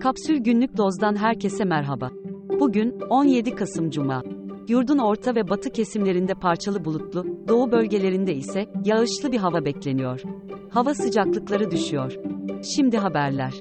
Kapsül Günlük Doz'dan herkese merhaba. Bugün 17 Kasım Cuma. Yurdun orta ve batı kesimlerinde parçalı bulutlu, doğu bölgelerinde ise yağışlı bir hava bekleniyor. Hava sıcaklıkları düşüyor. Şimdi haberler.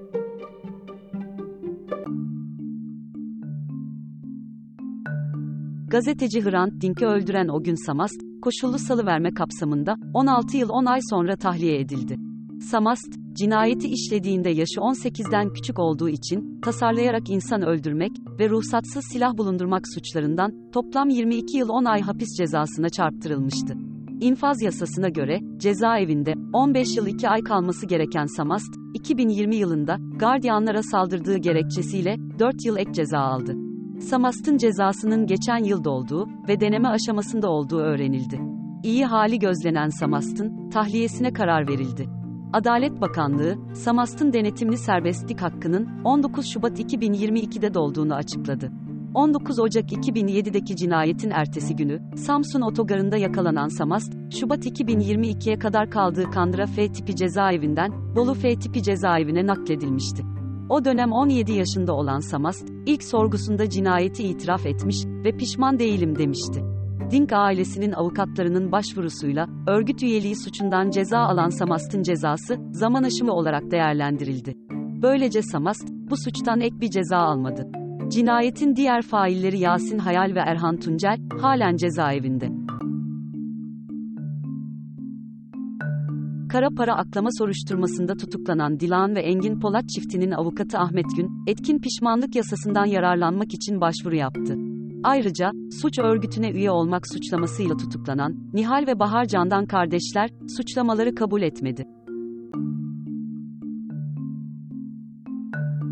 Gazeteci Hrant Dink'i öldüren o gün Samast, koşullu salıverme kapsamında 16 yıl 10 ay sonra tahliye edildi. Samast, cinayeti işlediğinde yaşı 18'den küçük olduğu için, tasarlayarak insan öldürmek ve ruhsatsız silah bulundurmak suçlarından, toplam 22 yıl 10 ay hapis cezasına çarptırılmıştı. İnfaz yasasına göre, cezaevinde 15 yıl 2 ay kalması gereken Samast, 2020 yılında, gardiyanlara saldırdığı gerekçesiyle 4 yıl ek ceza aldı. Samast'ın cezasının geçen yıl dolduğu ve deneme aşamasında olduğu öğrenildi. İyi hali gözlenen Samast'ın tahliyesine karar verildi. Adalet Bakanlığı, Samast'ın denetimli serbestlik hakkının 19 Şubat 2022'de dolduğunu açıkladı. 19 Ocak 2007'deki cinayetin ertesi günü, Samsun otogarında yakalanan Samast, Şubat 2022'ye kadar kaldığı Kandıra F tipi cezaevinden, Bolu F tipi cezaevine nakledilmişti. O dönem 17 yaşında olan Samast, ilk sorgusunda cinayeti itiraf etmiş ve pişman değilim demişti. Dink ailesinin avukatlarının başvurusuyla, örgüt üyeliği suçundan ceza alan Samast'ın cezası, zaman aşımı olarak değerlendirildi. Böylece Samast, bu suçtan ek bir ceza almadı. Cinayetin diğer failleri Yasin Hayal ve Erhan Tuncel, halen cezaevinde. Kara para aklama soruşturmasında tutuklanan Dilan ve Engin Polat çiftinin avukatı Ahmet Gün, etkin pişmanlık yasasından yararlanmak için başvuru yaptı. Ayrıca, suç örgütüne üye olmak suçlamasıyla tutuklanan Nihal ve Bahar Candan kardeşler, suçlamaları kabul etmedi.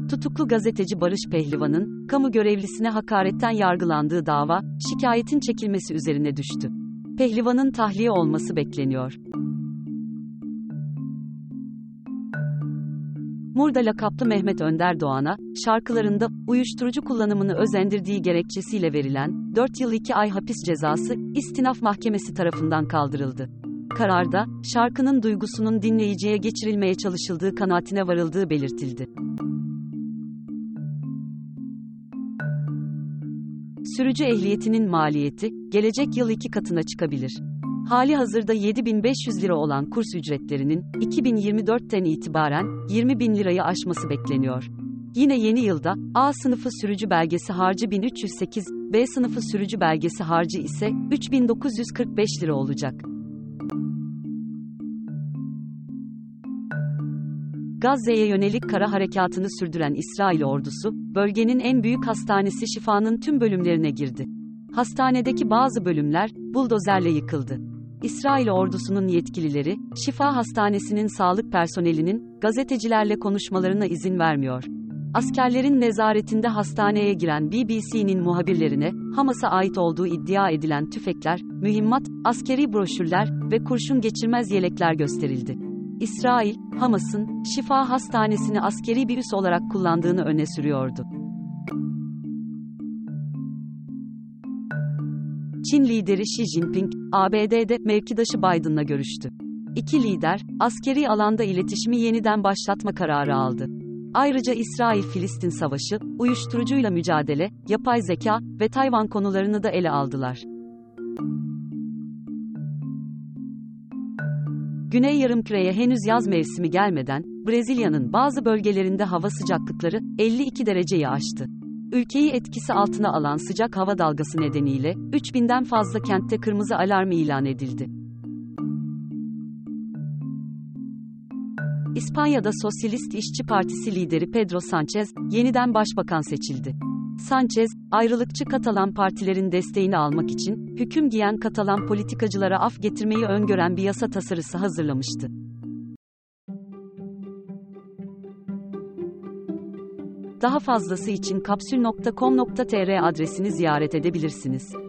Tutuklu gazeteci Barış Pehlivan'ın, kamu görevlisine hakaretten yargılandığı dava, şikayetin çekilmesi üzerine düştü. Pehlivan'ın tahliye olması bekleniyor. Murda lakaplı Mehmet Önder Doğan'a, şarkılarında uyuşturucu kullanımını özendirdiği gerekçesiyle verilen 4 yıl 2 ay hapis cezası İstinaf Mahkemesi tarafından kaldırıldı. Kararda, şarkının duygusunun dinleyiciye geçirilmeye çalışıldığı kanaatine varıldığı belirtildi. Sürücü ehliyetinin maliyeti, gelecek yıl iki katına çıkabilir. Hali hazırda 7500 lira olan kurs ücretlerinin 2024'ten itibaren 20 bin lirayı aşması bekleniyor. Yine yeni yılda A sınıfı sürücü belgesi harcı 1308, B sınıfı sürücü belgesi harcı ise 3945 lira olacak. Gazze'ye yönelik kara harekatını sürdüren İsrail ordusu, bölgenin en büyük hastanesi Şifa'nın tüm bölümlerine girdi. Hastanedeki bazı bölümler buldozerle yıkıldı. İsrail ordusunun yetkilileri, Şifa Hastanesi'nin sağlık personelinin gazetecilerle konuşmalarına izin vermiyor. Askerlerin nezaretinde hastaneye giren BBC'nin muhabirlerine, Hamas'a ait olduğu iddia edilen tüfekler, mühimmat, askeri broşürler ve kurşun geçirmez yelekler gösterildi. İsrail, Hamas'ın Şifa Hastanesi'ni askeri bir üs olarak kullandığını öne sürüyordu. Çin lideri Xi Jinping, ABD'de mevkidaşı Biden'la görüştü. İki lider, askeri alanda iletişimi yeniden başlatma kararı aldı. Ayrıca İsrail-Filistin savaşı, uyuşturucuyla mücadele, yapay zeka ve Tayvan konularını da ele aldılar. Güney Yarımküre'ye henüz yaz mevsimi gelmeden, Brezilya'nın bazı bölgelerinde hava sıcaklıkları 52 dereceyi aştı. Ülkeyi etkisi altına alan sıcak hava dalgası nedeniyle 3000'den fazla kentte kırmızı alarm ilan edildi. İspanya'da Sosyalist İşçi Partisi lideri Pedro Sanchez yeniden başbakan seçildi. Sanchez, ayrılıkçı Katalan partilerin desteğini almak için hüküm giyen Katalan politikacılara af getirmeyi öngören bir yasa tasarısı hazırlamıştı. Daha fazlası için kapsül.com.tr adresini ziyaret edebilirsiniz.